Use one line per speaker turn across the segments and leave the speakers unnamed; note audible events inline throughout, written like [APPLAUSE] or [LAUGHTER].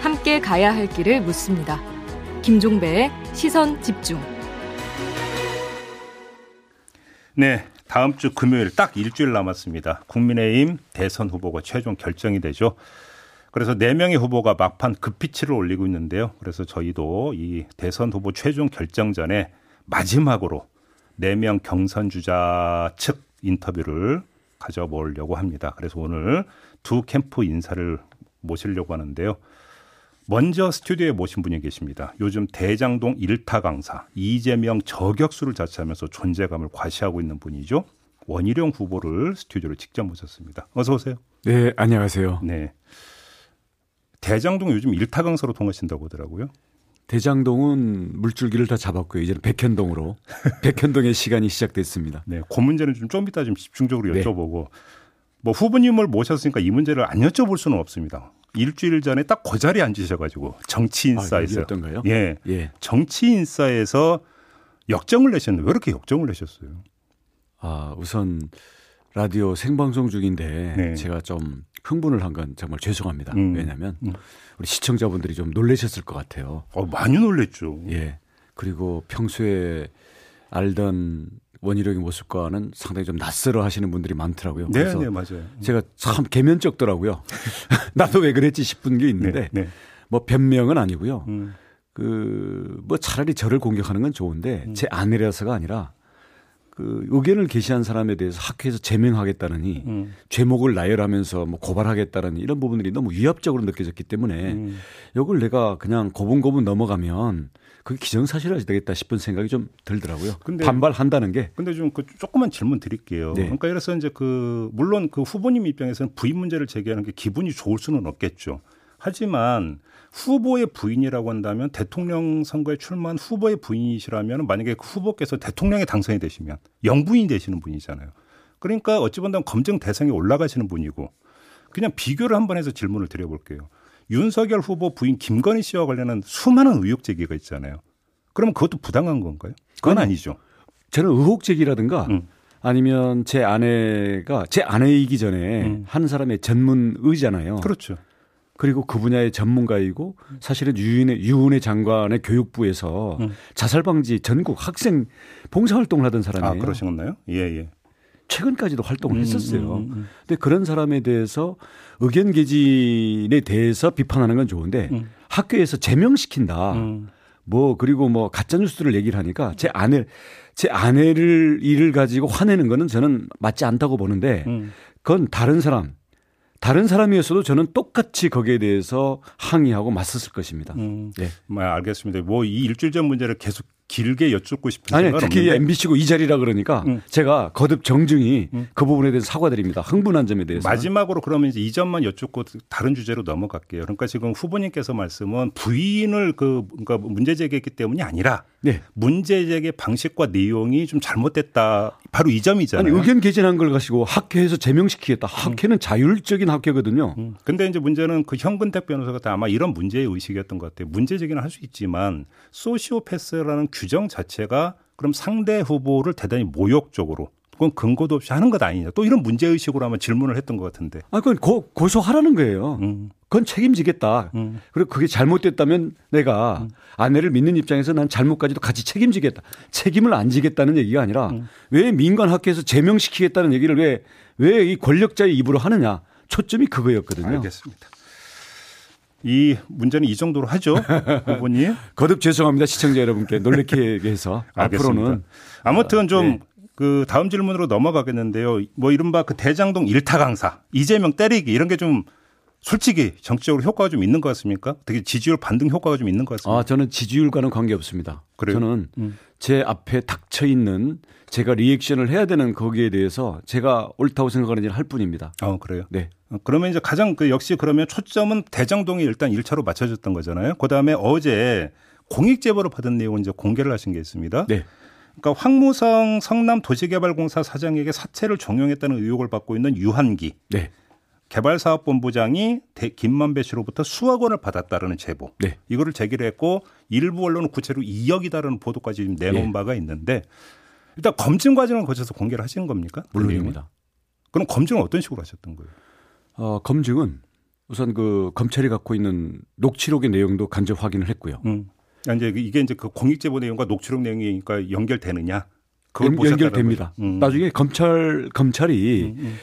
함께 가야 할 길을 묻습니다. 김종배의 시선 집중.
네, 다음 주 금요일 딱 일주일 남았습니다. 국민의힘 대선 후보가 최종 결정이 되죠. 그래서 네 명의 후보가 막판 급피치를 올리고 있는데요. 그래서 저희도 이 대선 후보 최종 결정 전에 마지막으로 네 명 경선 주자 측 인터뷰를 가져보려고 합니다. 그래서 오늘 두 캠프 인사를 모시려고 하는데요. 먼저 스튜디오에 모신 분이 계십니다. 요즘 대장동 일타 강사 이재명 저격수를 자처하면서 존재감을 과시하고 있는 분이죠. 원희룡 후보를 스튜디오로 직접 모셨습니다. 어서 오세요.
네, 안녕하세요.
네. 대장동 요즘 일타 강사로 통하신다고 하더라고요.
대장동은 물줄기를 다 잡았고요. 이제는 백현동으로 [LAUGHS] 백현동의 시간이 시작됐습니다.
네, 그 문제는 좀 좀 이따 좀 집중적으로 여쭤보고 네. 뭐 후보님을 모셨으니까 이 문제를 안 여쭤볼 수는 없습니다. 일주일 전에 딱 그 자리에 앉으셔가지고 정치인사에서
아,
예, 예, 정치인사에서 역정을 내셨는데 왜 이렇게 역정을 내셨어요?
아 우선 라디오 생방송 중인데 네. 제가 좀 흥분을 한 건 정말 죄송합니다. 음. 왜냐하면 음. 우리 시청자분들이 좀 놀라셨을 것 같아요.
어, 많이 놀랬죠.
예. 그리고 평소에 알던 원희룡의 모습과는 상당히 좀 낯설어 하시는 분들이 많더라고요.
네, 그래서 네, 맞아요.
제가 참 개면적더라고요. [LAUGHS] 나도 왜 그랬지 싶은 게 있는데 네, 네. 뭐 변명은 아니고요. 음. 그뭐 차라리 저를 공격하는 건 좋은데 음. 제 아내라서가 아니라 그 의견을 게시한 사람에 대해서 학회에서 제명하겠다느니 음. 죄목을 나열하면서 뭐 고발하겠다는 이런 부분들이 너무 위압적으로 느껴졌기 때문에 음. 이걸 내가 그냥 고분고분 넘어가면 그게 기정사실화지 되겠다 싶은 생각이 좀 들더라고요. 근데 반발한다는 게.
근데 좀 그 조금만 질문 드릴게요. 네. 그러니까 그래서 이제 그 물론 그 후보님 입장에서는 부인 문제를 제기하는 게 기분이 좋을 수는 없겠죠. 하지만 후보의 부인이라고 한다면 대통령 선거에 출마한 후보의 부인이시라면 만약에 그 후보께서 대통령에 당선이 되시면 영부인이 되시는 분이잖아요. 그러니까 어찌 본다면 검증 대상에 올라가시는 분이고 그냥 비교를 한번 해서 질문을 드려볼게요. 윤석열 후보 부인 김건희 씨와 관련한 수많은 의혹 제기가 있잖아요. 그러면 그것도 부당한 건가요? 그건 아니, 죠
저는 의혹 제기라든가 음. 아니면 제 아내가 제 아내이기 전에 음. 한 사람의 전문 의잖아요.
그렇죠.
그리고 그 분야의 전문가이고 사실은 유은혜, 유은혜 장관의 교육부에서 음. 자살 방지 전국 학생 봉사 활동을 하던 사람이에요.
아, 그러신건가요? 예, 예.
최근까지도 활동을 음, 했었어요. 음, 음, 음, 근데 그런 사람에 대해서 의견 개진에 대해서 비판하는 건 좋은데 음. 학교에서 제명시킨다. 음. 뭐 그리고 뭐 가짜 뉴스를 얘기를 하니까 제 아내 제 아내를 일을 가지고 화내는 거는 저는 맞지 않다고 보는데 그건 다른 사람 다른 사람이었어도 저는 똑같이 거기에 대해서 항의하고 맞섰을 것입니다. 음,
네. 뭐 알겠습니다. 뭐 이 일주일 전 문제를 계속 길게 여쭙고 싶은
아니 특히 없는데. MBC고 이 자리라 그러니까 음. 제가 거듭 정중히 음. 그 부분에 대해서 사과드립니다. 흥분한 점에 대해서
마지막으로 그러면 이제 이 점만 여쭙고 다른 주제로 넘어갈게요. 그러니까 지금 후보님께서 말씀은 부인을 그 그러니까 문제 제기했기 때문이 아니라 네. 문제 제기 방식과 내용이 좀 잘못됐다. 바로 이 점이잖아요.
아니 의견 개진한 걸 가지고 학회에서 제명시키겠다. 학회는 음. 자율적인 학회거든요. 음.
근데 이제 문제는 그 현근택 변호사가 아마 이런 문제의 의식이었던 것 같아요. 문제 제기는 할 수 있지만 소시오패스라는 규정 자체가 그럼 상대 후보를 대단히 모욕적으로 그건 근거도 없이 하는 것 아니냐. 또 이런 문제 의식으로 아마 질문을 했던 것 같은데.
아, 그건 고, 고소하라는 거예요. 음. 그건 책임지겠다. 음. 그리고 그게 잘못됐다면 내가 음. 아내를 믿는 입장에서 난 잘못까지도 같이 책임지겠다. 책임을 안 지겠다는 얘기가 아니라 음. 왜 민간 학회에서 제명시키겠다는 얘기를 왜, 왜 이 권력자의 입으로 하느냐. 초점이 그거였거든요.
알겠습니다. 이 문제는 이 정도로 하죠, [LAUGHS] 후보님.
거듭 죄송합니다, 시청자 여러분께 놀래게 해서 [LAUGHS] 앞으로는
아무튼 좀그 네. 그 다음 질문으로 넘어가겠는데요. 뭐 이른바 그 대장동 일타 강사, 이재명 때리기 이런 게 좀 솔직히 정치적으로 효과가 좀 있는 것 같습니까? 되게 지지율 반등 효과가 좀 있는 것 같습니다.
아, 저는 지지율과는 관계 없습니다. 그래요? 저는 음. 제 앞에 닥쳐 있는 제가 리액션을 해야 되는 거기에 대해서 제가 옳다고 생각하는 일을 할 뿐입니다.
아, 그래요? 네. 그러면 이제 가장 그 역시 그러면 초점은 대장동이 일단 1차로 맞춰졌던 거잖아요. 그 다음에 어제 공익 제보를 받은 내용을 이제 공개를 하신 게 있습니다. 네. 그러니까 황무성 성남 도시개발공사 사장에게 사채를 종용했다는 의혹을 받고 있는 유한기. 네. 개발사업본부장이 김만배 씨로부터 수억 원을 받았다라는 제보. 네. 이거를 제기를 했고 일부 언론은 구체로 2억이다라는 보도까지 지금 내놓은 네. 바가 있는데 일단 검증 과정을 거쳐서 공개를 하신 겁니까?
물론입니다.
그럼 검증은 어떤 식으로 하셨던 거예요?
어, 검증은 우선 그 검찰이 갖고 있는 녹취록의 내용도 간접 확인을 했고요. 음.
이제 이게 이제 그 공익제보 내용과 녹취록 내용이니까 연결되느냐?
그걸 연, 연결됩니다. 음. 나중에 검찰 검찰이 음, 음.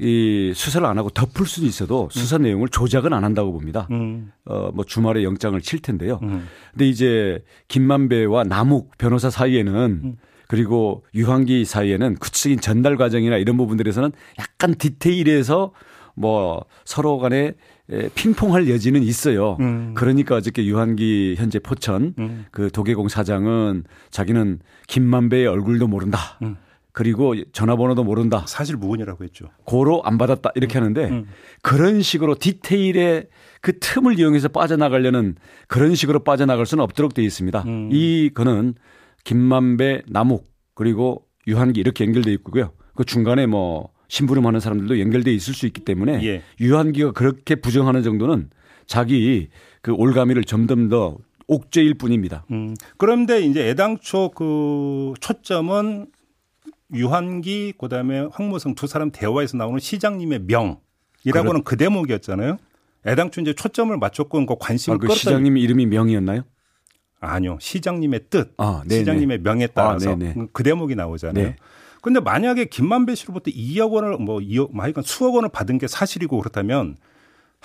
이 수사를 안 하고 덮을 수는 있어도 수사 음. 내용을 조작은 안 한다고 봅니다. 음. 어뭐 주말에 영장을 칠 텐데요. 음. 근데 이제 김만배와 남욱 변호사 사이에는 음. 그리고 유한기 사이에는 구체적인 전달 과정이나 이런 부분들에서는 약간 디테일에서 뭐 서로 간에 핑퐁할 여지는 있어요. 음. 그러니까 어저께 유한기 현재 포천 음. 그 도계공 사장은 자기는 김만배의 얼굴도 모른다. 음. 그리고 전화번호도 모른다.
사실 무근이라고 했죠.
고로 안 받았다 이렇게 음. 하는데 음. 그런 식으로 디테일의 그 틈을 이용해서 빠져나가려는 그런 식으로 빠져나갈 수는 없도록 되어 있습니다. 음. 이 거는 김만배, 남욱 그리고 유한기 이렇게 연결돼 있고요. 그 중간에 뭐 심부름하는 사람들도 연결돼 있을 수 있기 때문에 예. 유한기가 그렇게 부정하는 정도는 자기 그 올가미를 점점 더 옥죄일 뿐입니다. 음.
그런데 이제 애당초 그 초점은 유한기 그다음에 황무성 두 사람 대화에서 나오는 시장님의 명이라고는 그렇... 그 대목이었잖아요. 애당초 이제 초점을 맞췄고 그 관심을
아, 그 끌었던 시장님 이름이 명이었나요?
아니요. 시장님의 뜻, 아, 시장님의 명에 따라서 아, 그 대목이 나오잖아요. 네. 근데 만약에 김만배 씨로부터 2억 원을 뭐 2억, 뭐 하여간 수억 원을 받은 게 사실이고 그렇다면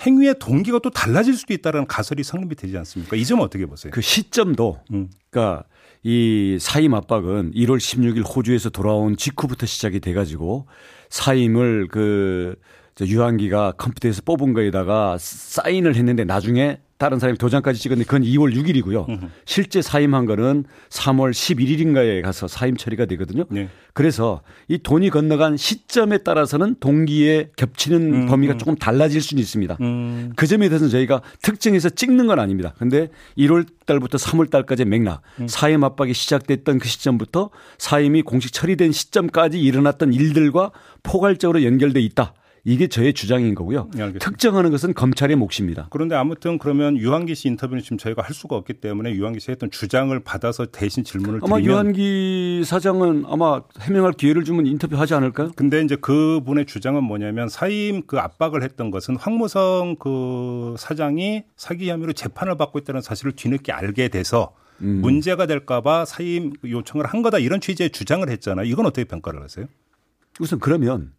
행위의 동기가 또 달라질 수도 있다는 가설이 성립이 되지 않습니까? 이 점은 어떻게 보세요?
그 시점도, 음. 그러니까 이 사임 압박은 1월 16일 호주에서 돌아온 직후부터 시작이 돼 가지고 사임을 그 유한기가 컴퓨터에서 뽑은 거에다가 사인을 했는데 나중에 다른 사람이 도장까지 찍었는데 그건 2월 6일이고요. 실제 사임한 거는 3월 11일인가에 가서 사임 처리가 되거든요. 네. 그래서 이 돈이 건너간 시점에 따라서는 동기에 겹치는 음. 범위가 조금 달라질 수는 있습니다. 음. 그 점에 대해서는 저희가 특정해서 찍는 건 아닙니다. 근데 1월 달부터 3월 달까지의 맥락, 음. 사임 압박이 시작됐던 그 시점부터 사임이 공식 처리된 시점까지 일어났던 일들과 포괄적으로 연결돼 있다. 이게 저의 주장인 거고요. 네, 특정하는 것은 검찰의 몫입니다.
그런데 아무튼 그러면 유한기 씨 인터뷰는 지금 저희가 할 수가 없기 때문에 유한기 씨 했던 주장을 받아서 대신 질문을
아마
드리면
유한기 사장은 아마 해명할 기회를 주면 인터뷰하지 않을까요?
근데 이제 그분의 주장은 뭐냐면 사임 그 압박을 했던 것은 황무성 그 사장이 사기 혐의로 재판을 받고 있다는 사실을 뒤늦게 알게 돼서 음. 문제가 될까봐 사임 요청을 한 거다 이런 취지의 주장을 했잖아요. 이건 어떻게 평가를 하세요?
우선 그러면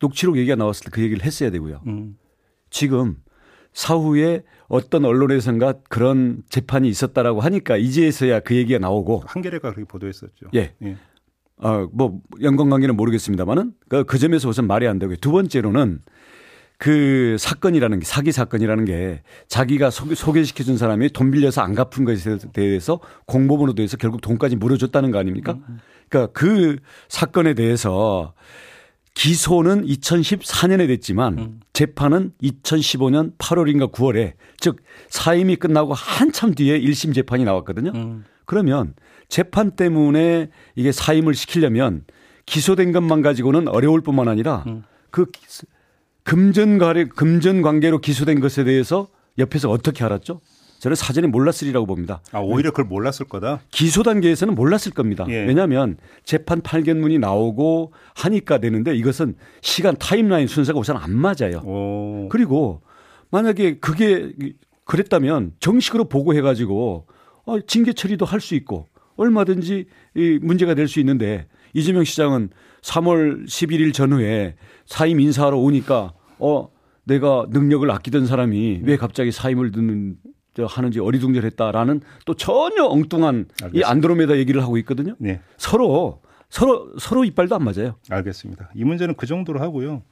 녹취록 얘기가 나왔을 때 그 얘기를 했어야 되고요. 음. 지금 사후에 어떤 언론에선가 그런 재판이 있었다라고 하니까 이제서야 그 얘기가 나오고
한겨레가 그렇게 보도했었죠.
예. 예. 어, 뭐 연관 관계는 모르겠습니다만은 그, 그 점에서 우선 말이 안 되고요. 두 번째로는 그 사건이라는 게 사기 사건이라는 게 자기가 소개, 시켜준 사람이 돈 빌려서 안 갚은 것에 대해서 공범으로 돼서 결국 돈까지 물어줬다는 거 아닙니까? 음, 음. 그러니까 그 사건에 대해서 기소는 2014년에 됐지만 음. 재판은 2015년 8월인가 9월에 즉 사임이 끝나고 한참 뒤에 1심 재판이 나왔거든요. 음. 그러면 재판 때문에 이게 사임을 시키려면 기소된 것만 가지고는 어려울 뿐만 아니라 음. 그 금전 관계 금전 관계로 기소된 것에 대해서 옆에서 어떻게 알았죠? 저는 사전에 몰랐으리라고 봅니다.
아, 오히려 그걸 몰랐을 거다?
기소 단계에서는 몰랐을 겁니다. 예. 왜냐하면 재판 판결문이 나오고 하니까 되는데 이것은 시간 타임라인 순서가 우선 안 맞아요. 오. 그리고 만약에 그게 그랬다면 정식으로 보고해 가지고 어, 징계 처리도 할 수 있고 얼마든지 이 문제가 될 수 있는데 이재명 시장은 3월 11일 전후에 사임 인사하러 오니까 어 내가 능력을 아끼던 사람이 왜 갑자기 사임을 듣는 하는지 어리둥절했다라는 또 전혀 엉뚱한 알겠습니다. 이 안드로메다 얘기를 하고 있거든요. 네. 서로 서로 서로 이빨도 안 맞아요.
알겠습니다. 이 문제는 그 정도로 하고요.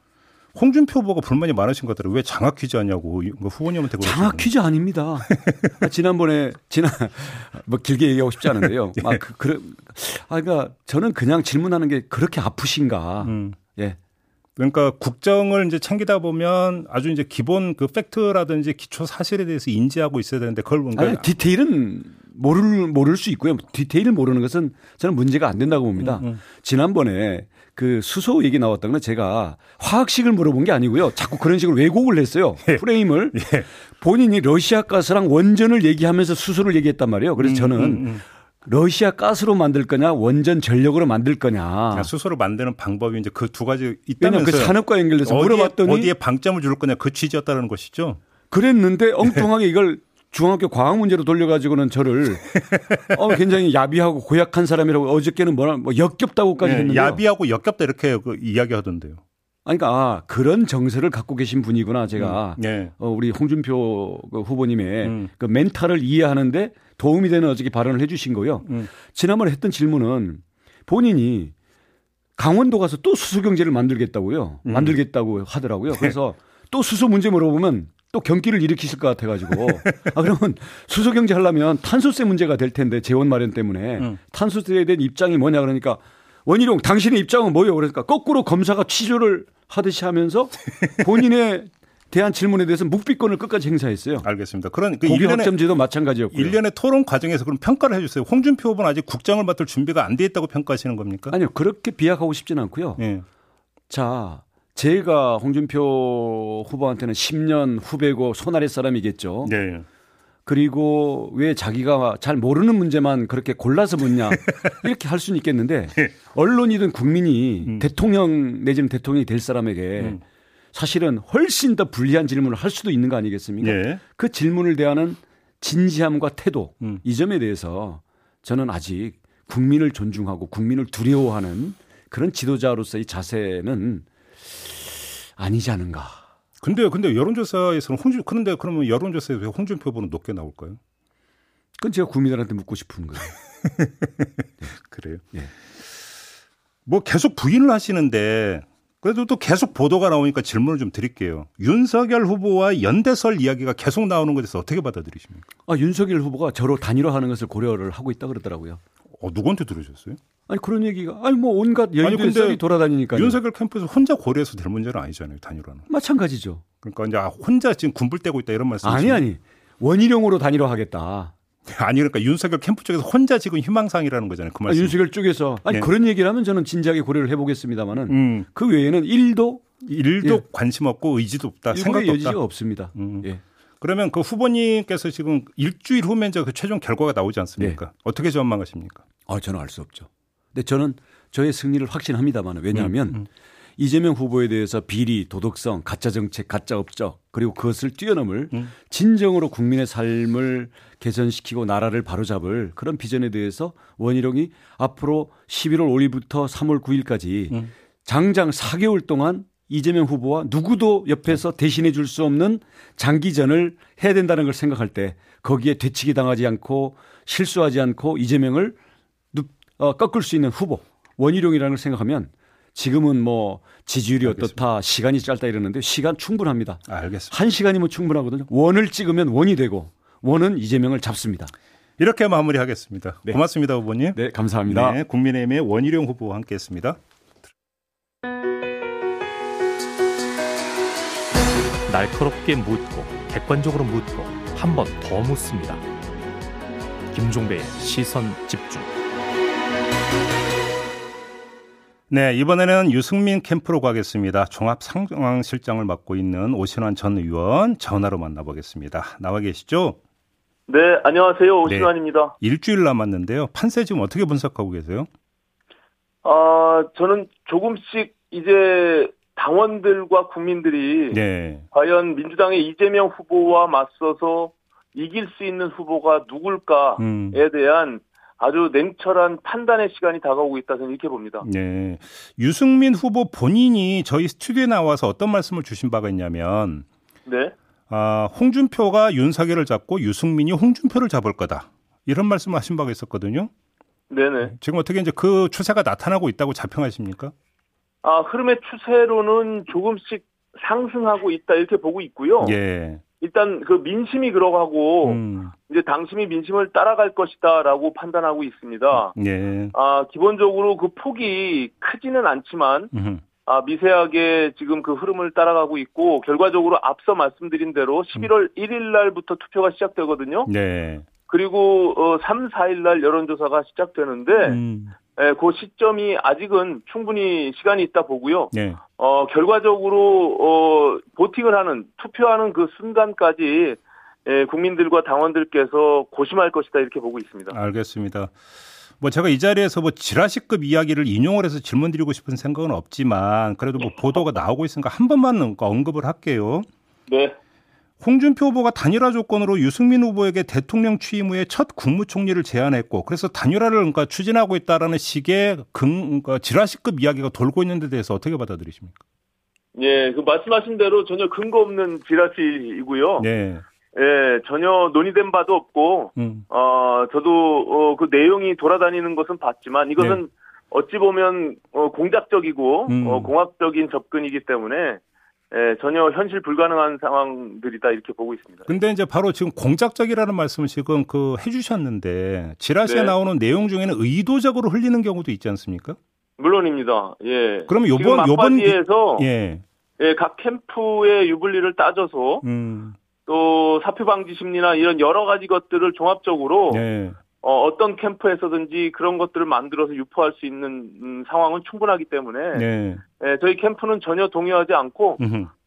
홍준표 후보가 불만이 많으신 것 같더라고요. 왜 장학 퀴즈 하냐고 후보님한테
장학 퀴즈 아닙니다. [LAUGHS] 지난번에 지난 뭐 길게 얘기하고 싶지 않은데요. [LAUGHS] 예. 아, 그, 그, 아, 그러니까 저는 그냥 질문하는 게 그렇게 아프신가. 음. 예.
그러니까 국정을 이제 챙기다 보면 아주 이제 기본 그 fact라든지 기초 사실에 대해서 인지하고 있어야 되는데 그걸 뭔가
아니, 디테일은 모를 모를 수 있고요. 디테일을 모르는 것은 저는 문제가 안 된다고 봅니다. 음, 음. 지난번에 그 수소 얘기 나왔던 건 제가 화학식을 물어본 게 아니고요. 자꾸 그런 식으로 왜곡을 했어요. [LAUGHS] 예. 프레임을 예. 본인이 러시아 가스랑 원전을 얘기하면서 수소를 얘기했단 말이에요. 그래서 음, 저는 음, 음. 러시아 가스로 만들 거냐 원전 전력으로 만들 거냐
수소로 만드는 방법이 이제 그 두 가지 있다면서요.
그 산업과 연결돼서
어디에,
물어봤더니
어디에 방점을 줄 거냐 그 취지였다는 것이죠.
그랬는데 엉뚱하게 이걸 중학교 과학 문제로 돌려가지고는 저를 [LAUGHS] 어, 굉장히 야비하고 고약한 사람이라고 어저께는 뭐라 뭐 역겹다고까지 네, 했는데
야비하고 역겹다 이렇게 그 이야기하던데요.
아니, 그러니까 아, 그런 정서를 갖고 계신 분이구나 제가 음, 네. 어, 우리 홍준표 그 후보님의 음. 그 멘탈을 이해하는데 도움이 되는 어저께 발언을 해주신 거요. 음. 지난번에 했던 질문은 본인이 강원도 가서 또 수소 경제를 만들겠다고요. 음. 만들겠다고 하더라고요. 네. 그래서 또 수소 문제 물어보면 또 경기를 일으키실 것 같아가지고 아 그러면 수소 경제 하려면 탄소세 문제가 될 텐데 재원 마련 때문에 음. 탄소세에 대한 입장이 뭐냐 그러니까 원희룡 당신의 입장은 뭐예요? 그러니까 거꾸로 검사가 취조를 하듯이 하면서 본인의 대한 질문에 대해서 묵비권을 끝까지 행사했어요.
알겠습니다. 그런
그 일련의 학점제도 마찬가지였고요.
일련의 토론 과정에서 그럼 평가를 해주세요. 홍준표 후보는 아직 국장을 맡을 준비가 안 돼 있다고 평가하시는 겁니까?
아니요, 그렇게 비약하고 싶지는 않고요. 네. 자, 제가 홍준표 후보한테는 10년 후배고 손아래 사람이겠죠. 네. 그리고 왜 자기가 잘 모르는 문제만 그렇게 골라서 묻냐 [LAUGHS] 이렇게 할 수는 있겠는데 네. 언론이든 국민이 음. 대통령 내지는 대통령이 될 사람에게 음. 사실은 훨씬 더 불리한 질문을 할 수도 있는 거 아니겠습니까? 네. 그 질문을 대하는 진지함과 태도 음. 이 점에 대해서 저는 아직 국민을 존중하고 국민을 두려워하는 그런 지도자로서의 자세는 아니지 않은가.
근데 근데 여론조사에서는 홍준 그런데 그러면 여론조사에서 왜 홍준표 후보는 높게 나올까요?
그건 제가 국민들한테 묻고 싶은 거예요. 네. [LAUGHS]
그래요? 예. 뭐 계속 부인을 하시는데 그래도 또 계속 보도가 나오니까 질문을 좀 드릴게요. 윤석열 후보와 연대설 이야기가 계속 나오는 것에서 어떻게 받아들이십니까?
아, 윤석열 후보가 저로 단일화하는 것을 고려를 하고 있다 그러더라고요.
어, 누구한테 들으셨어요?
아니 그런 얘기가 아니 뭐 온갖 여의도에 썰이 돌아다니니까
윤석열 캠프에서 혼자 고려해서 될 문제는 아니잖아요 단일화는
마찬가지죠.
그러니까 이제 아, 혼자 지금 군불대고 있다 이런 말씀
아니 아니 원희룡으로 단일화하겠다. [LAUGHS]
아니 그러니까 윤석열 캠프 쪽에서 혼자 지금 희망상이라는 거잖아요. 그 말씀.
아, 윤석열 쪽에서 아니 네. 그런 얘기를 하면 저는 진지하게 고려를 해보겠습니다만은 음. 그 외에는 일도
일도 예. 관심 없고 의지도 없다. 생각도
여지가 없다. 없습니다. 음. 예.
그러면 그 후보님께서 지금 일주일 후면 그 최종 결과가 나오지 않습니까? 네. 어떻게 전망하십니까?
아 저는 알 수 없죠. 근데 저는 저의 승리를 확신합니다만 왜냐하면 음, 음. 이재명 후보에 대해서 비리, 도덕성, 가짜 정책, 가짜 업적 그리고 그것을 뛰어넘을 음. 진정으로 국민의 삶을 개선시키고 나라를 바로잡을 그런 비전에 대해서 원희룡이 앞으로 11월 5일부터 3월 9일까지 음. 장장 4개월 동안 이재명 후보와 누구도 옆에서 대신해 줄 수 없는 장기전을 해야 된다는 걸 생각할 때 거기에 되치기 당하지 않고 실수하지 않고 이재명을 어, 꺾을 수 있는 후보 원희룡이라는 걸 생각하면 지금은 뭐 지지율이 알겠습니다. 어떻다 시간이 짧다 이러는데 시간 충분합니다.
아, 알겠습니다.
한 시간이면 충분하거든요. 원을 찍으면 원이 되고 원은 이재명을 잡습니다.
이렇게 마무리하겠습니다. 네. 고맙습니다, 후보님.
네, 감사합니다. 네,
국민의힘의 원희룡 후보와 함께했습니다.
날카롭게 묻고 객관적으로 묻고 한 번 더 묻습니다. 김종배의 시선 집중.
네, 이번에는 유승민 캠프로 가겠습니다. 종합 상황실장을 맡고 있는 오신환 전 의원 전화로 만나보겠습니다. 나와 계시죠?
네, 안녕하세요. 오신환입니다. 네,
일주일 남았는데요. 판세 지금 어떻게 분석하고 계세요?
아, 저는 조금씩 이제 당원들과 국민들이 네. 과연 민주당의 이재명 후보와 맞서서 이길 수 있는 후보가 누굴까에 음. 대한 아주 냉철한 판단의 시간이 다가오고 있다 저는 이렇게 봅니다.
네. 유승민 후보 본인이 저희 스튜디오에 나와서 어떤 말씀을 주신 바가 있냐면 네. 아, 홍준표가 윤석열을 잡고 유승민이 홍준표를 잡을 거다. 이런 말씀을 하신 바가 있었거든요.
네네.
지금 어떻게 이제 그 추세가 나타나고 있다고 자평하십니까?
아, 흐름의 추세로는 조금씩 상승하고 있다 이렇게 보고 있고요. 예. 일단 그 민심이 그러고 음. 이제 당심이 민심을 따라갈 것이다라고 판단하고 있습니다. 예. 아 기본적으로 그 폭이 크지는 않지만 음. 아 미세하게 지금 그 흐름을 따라가고 있고 결과적으로 앞서 말씀드린 대로 11월 음. 1일 날부터 투표가 시작되거든요. 네. 그리고 어 3, 4일 날 여론조사가 시작되는데 음. 예, 그 시점이 아직은 충분히 시간이 있다 보고요. 네. 어, 결과적으로, 어, 보팅을 하는, 투표하는 그 순간까지 예, 국민들과 당원들께서 고심할 것이다 이렇게 보고 있습니다.
알겠습니다. 뭐 제가 이 자리에서 뭐 지라시급 이야기를 인용을 해서 질문 드리고 싶은 생각은 없지만 그래도 뭐 보도가 나오고 있으니까 한 번만 언급을 할게요.
네.
홍준표 후보가 단일화 조건으로 유승민 후보에게 대통령 취임 후에 첫 국무총리를 제안했고 그래서 단일화를 그러니까 추진하고 있다라는 식의 근, 그러니까 지라시급 이야기가 돌고 있는 데 대해서 어떻게 받아들이십니까?
예, 그 말씀하신 대로 전혀 근거 없는 지라시이고요. 네. 예, 전혀 논의된 바도 없고, 음. 어, 저도, 어, 그 내용이 돌아다니는 것은 봤지만, 이것은 네. 어찌 보면, 어, 공작적이고, 음. 어, 공학적인 접근이기 때문에, 예, 전혀 현실 불가능한 상황들이다 이렇게 보고 있습니다.
근데 이제 바로 지금 공작적이라는 말씀을 지금 그 해주셨는데 지라시에 네. 나오는 내용 중에는 의도적으로 흘리는 경우도 있지 않습니까?
물론입니다. 예.
그러면 요번 요번
에서 예. 예, 각 캠프의 유불리를 따져서 음. 또 사표 방지 심리나 이런 여러 가지 것들을 종합적으로 예. 어, 어떤 캠프에서든지 그런 것들을 만들어서 유포할 수 있는 음, 상황은 충분하기 때문에 네. 예, 저희 캠프는 전혀 동의하지 않고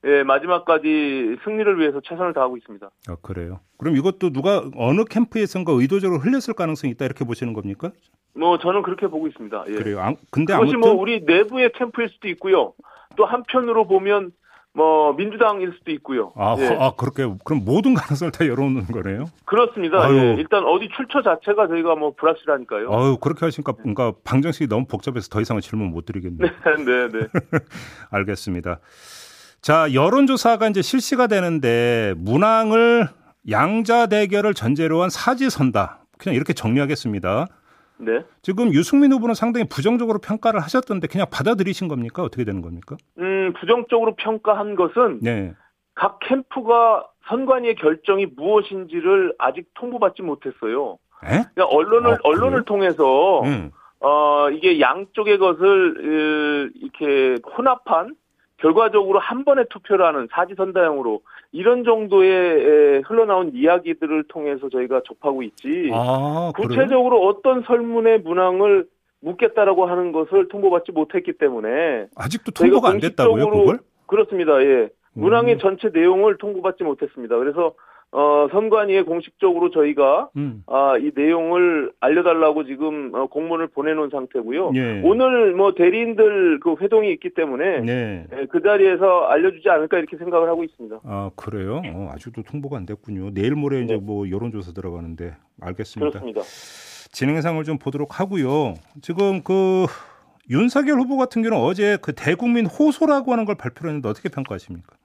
예, 마지막까지 승리를 위해서 최선을 다하고 있습니다.
아, 그래요. 그럼 이것도 누가 어느 캠프에선가 의도적으로 흘렸을 가능성이 있다 이렇게 보시는 겁니까?
뭐 저는 그렇게 보고 있습니다.
예. 그래요. 아, 근데
그것이
아무튼...
뭐 우리 내부의 캠프일 수도 있고요. 또 한편으로 보면 뭐 민주당일 수도 있고요.
아, 예. 아 그렇게 그럼 모든 가능성을 다 열어놓는 거네요?
그렇습니다. 예. 일단 어디 출처 자체가 저희가 뭐 불확실하니까요.
아유 그렇게 하시니까 뭔가 방정식이 너무 복잡해서 더 이상은 질문 못 드리겠네요. [LAUGHS]
네, 네, 네. [LAUGHS]
알겠습니다. 자 여론조사가 이제 실시가 되는데 문항을 양자 대결을 전제로 한 사지선다. 그냥 이렇게 정리하겠습니다.
네.
지금 유승민 후보는 상당히 부정적으로 평가를 하셨던데 그냥 받아들이신 겁니까? 어떻게 되는 겁니까?
음, 부정적으로 평가한 것은 네. 각 캠프가 선관위의 결정이 무엇인지를 아직 통보받지 못했어요. 그러니까 언론을 아, 언론을 통해서 음. 어 이게 양쪽의 것을 이렇게 혼합한 결과적으로 한 번에 투표를 하는 사지선다형으로 이런 정도의 흘러나온 이야기들을 통해서 저희가 접하고 있지 아, 구체적으로 어떤 설문의 문항을 묻겠다라고 하는 것을 통보받지 못했기 때문에
아직도 통보가 안 됐다고요, 그걸?
그렇습니다. 예. 문항의 음. 전체 내용을 통보받지 못했습니다. 그래서 어, 선관위에 공식적으로 저희가 음. 아, 이 내용을 알려달라고 지금 어, 공문을 보내놓은 상태고요. 예. 오늘 뭐 대리인들 그 회동이 있기 때문에 예. 예, 그 자리에서 알려주지 않을까 이렇게 생각을 하고 있습니다.
아 그래요? 어, 아직도 통보가 안 됐군요. 내일 모레 이제 네. 뭐 여론조사 들어가는데 알겠습니다.
그렇습니다.
진행상을 좀 보도록 하고요. 지금 그 윤석열 후보 같은 경우는 어제 그 대국민 호소라고 하는 걸 발표를 했는데 어떻게 평가하십니까?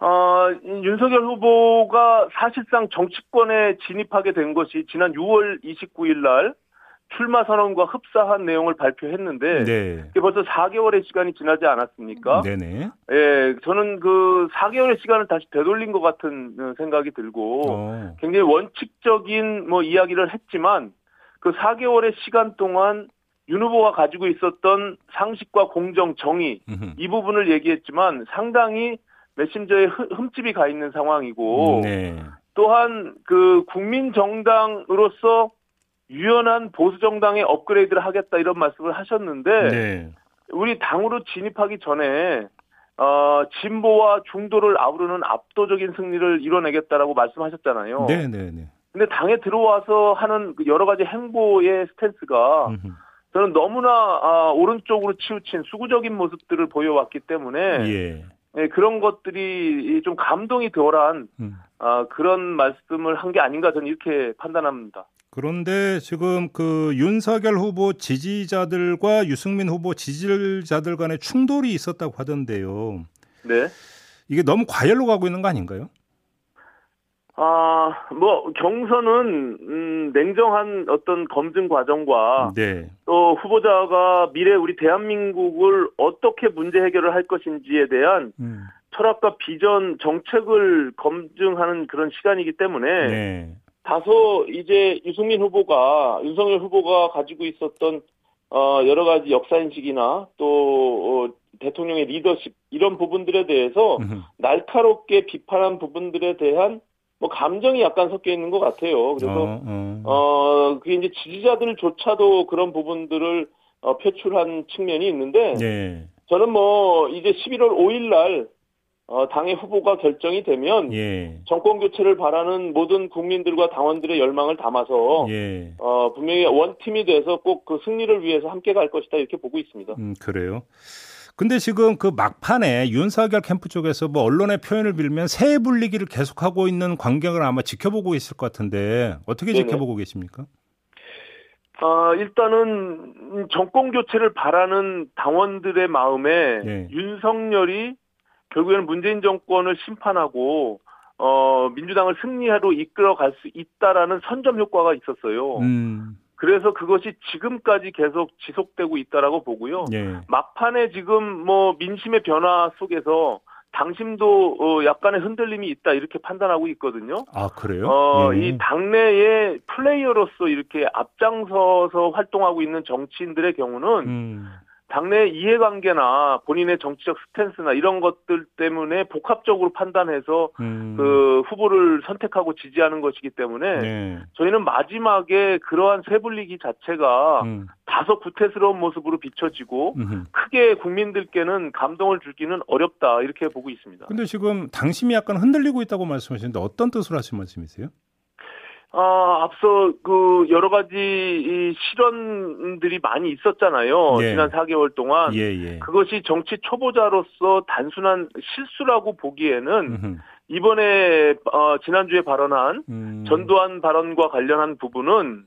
어, 윤석열 후보가 사실상 정치권에 진입하게 된 것이 지난 6월 29일 날 출마 선언과 흡사한 내용을 발표했는데 네. 이게 벌써 4개월의 시간이 지나지 않았습니까?
네네.
예, 저는 그 4개월의 시간을 다시 되돌린 것 같은 생각이 들고 어. 굉장히 원칙적인 뭐 이야기를 했지만 그 4개월의 시간 동안 윤 후보가 가지고 있었던 상식과 공정, 정의 이 부분을 얘기했지만 상당히 메신저에 흠집이 가 있는 상황이고 네. 또한 그 국민 정당으로서 유연한 보수 정당의 업그레이드를 하겠다 이런 말씀을 하셨는데 네. 우리 당으로 진입하기 전에 어, 진보와 중도를 아우르는 압도적인 승리를 이뤄내겠다라고 말씀하셨잖아요.
네, 네, 네.
근데 당에 들어와서 하는 그 여러 가지 행보의 스탠스가 저는 너무나 아, 오른쪽으로 치우친 수구적인 모습들을 보여왔기 때문에 예. 네, 그런 것들이 좀 감동이 덜한 음. 아, 그런 말씀을 한 게 아닌가 저는 이렇게 판단합니다.
그런데 지금 그 윤석열 후보 지지자들과 유승민 후보 지지자들 간의 충돌이 있었다고 하던데요.
네.
이게 너무 과열로 가고 있는 거 아닌가요?
아, 뭐 경선은 음, 냉정한 어떤 검증 과정과 네. 또 후보자가 미래 우리 대한민국을 어떻게 문제 해결을 할 것인지에 대한 음. 철학과 비전 정책을 검증하는 그런 시간이기 때문에 네. 다소 이제 유승민 후보가 윤석열 후보가 가지고 있었던 어 여러 가지 역사 인식이나 또 어, 대통령의 리더십 이런 부분들에 대해서 음. 날카롭게 비판한 부분들에 대한 뭐 감정이 약간 섞여 있는 것 같아요. 그래서 어, 어. 어 그게 이제 지지자들조차도 그런 부분들을 어, 표출한 측면이 있는데 네. 저는 뭐 이제 11월 5일 날 어, 당의 후보가 결정이 되면 예. 정권 교체를 바라는 모든 국민들과 당원들의 열망을 담아서 예. 어, 분명히 원팀이 돼서 꼭 그 승리를 위해서 함께 갈 것이다 이렇게 보고 있습니다.
음, 그래요. 근데 지금 그 막판에 윤석열 캠프 쪽에서 뭐 언론의 표현을 빌면 새 분리기를 계속하고 있는 광경을 아마 지켜보고 있을 것 같은데 어떻게 네네. 지켜보고 계십니까?
아, 일단은 정권 교체를 바라는 당원들의 마음에 네. 윤석열이 결국에는 문재인 정권을 심판하고 어 민주당을 승리하러 이끌어갈 수 있다라는 선점 효과가 있었어요. 음. 그래서 그것이 지금까지 계속 지속되고 있다라고 보고요. 예. 막판에 지금 뭐 민심의 변화 속에서 당심도 어 약간의 흔들림이 있다 이렇게 판단하고 있거든요.
아 그래요?
어이 예. 당내의 플레이어로서 이렇게 앞장서서 활동하고 있는 정치인들의 경우는 음. 당내 이해관계나 본인의 정치적 스탠스나 이런 것들 때문에 복합적으로 판단해서 음. 그 후보를 선택하고 지지하는 것이기 때문에 네. 저희는 마지막에 그러한 세불리기 자체가 음. 다소 구태스러운 모습으로 비춰지고 음흠. 크게 국민들께는 감동을 주기는 어렵다 이렇게 보고 있습니다.
근데 지금 당심이 약간 흔들리고 있다고 말씀하시는데 어떤 뜻으로 하신 말씀이세요?
아, 앞서 그 여러 가지 이 실언들이 많이 있었잖아요. 예. 지난 4개월 동안. 예, 예. 그것이 정치 초보자로서 단순한 실수라고 보기에는 음흠. 이번에 어, 지난주에 발언한 음. 전두환 발언과 관련한 부분은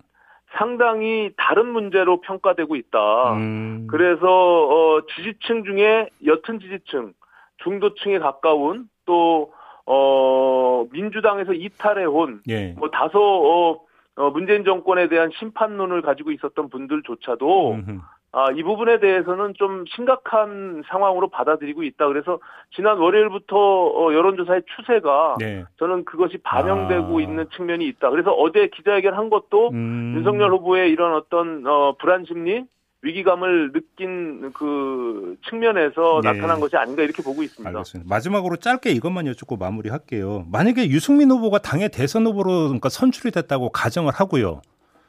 상당히 다른 문제로 평가되고 있다. 음. 그래서 어, 지지층 중에 옅은 지지층, 중도층에 가까운 또 어, 민주당에서 이탈해 온, 예. 뭐 다소, 어, 어, 문재인 정권에 대한 심판론을 가지고 있었던 분들조차도, 음흠. 아, 이 부분에 대해서는 좀 심각한 상황으로 받아들이고 있다. 그래서 지난 월요일부터 어, 여론조사의 추세가 네. 저는 그것이 반영되고 아. 있는 측면이 있다. 그래서 어제 기자회견 한 것도 음. 윤석열 후보의 이런 어떤 어, 불안 심리 위기감을 느낀 그 측면에서 네. 나타난 것이 아닌가 이렇게 보고 있습니다.
알겠습니다. 마지막으로 짧게 이것만 여쭙고 마무리할게요. 만약에 유승민 후보가 당의 대선 후보로 그러니까 선출이 됐다고 가정을 하고요.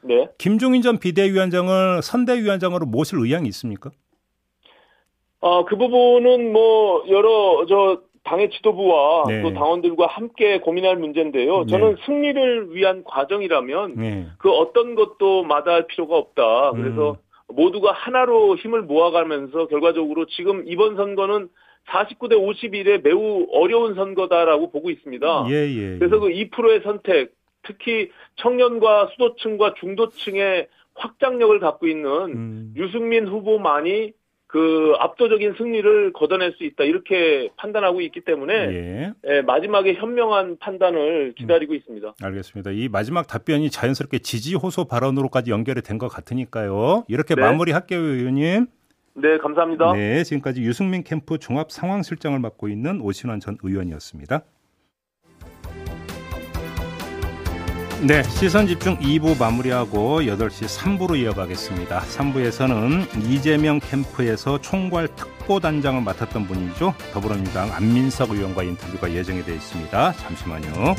네. 김종인 전 비대위원장을 선대위원장으로 모실 의향이 있습니까?
아, 그 부분은 뭐 여러 저 당의 지도부와 네. 또 당원들과 함께 고민할 문제인데요. 저는 네. 승리를 위한 과정이라면 네. 그 어떤 것도 마다할 필요가 없다. 그래서 음. 모두가 하나로 힘을 모아가면서 결과적으로 지금 이번 선거는 49대 51의 매우 어려운 선거다라고 보고 있습니다. 예, 예, 예. 그래서 그 2%의 선택, 특히 청년과 수도층과 중도층의 확장력을 갖고 있는 음. 유승민 후보만이 그 압도적인 승리를 거둬낼 수 있다 이렇게 판단하고 있기 때문에 예. 예, 마지막에 현명한 판단을 기다리고 음. 있습니다.
알겠습니다. 이 마지막 답변이 자연스럽게 지지 호소 발언으로까지 연결이 된 것 같으니까요. 이렇게 네. 마무리할게요, 의원님.
네, 감사합니다.
네, 지금까지 유승민 캠프 종합 상황 실장을 맡고 있는 오신환 전 의원이었습니다. 네, 시선 집중 2부 마무리하고 8시 3부로 이어가겠습니다. 3부에서는 이재명 캠프에서 총괄 특보단장을 맡았던 분이죠. 더불어민주당 안민석 의원과 인터뷰가 예정이 되어 있습니다. 잠시만요.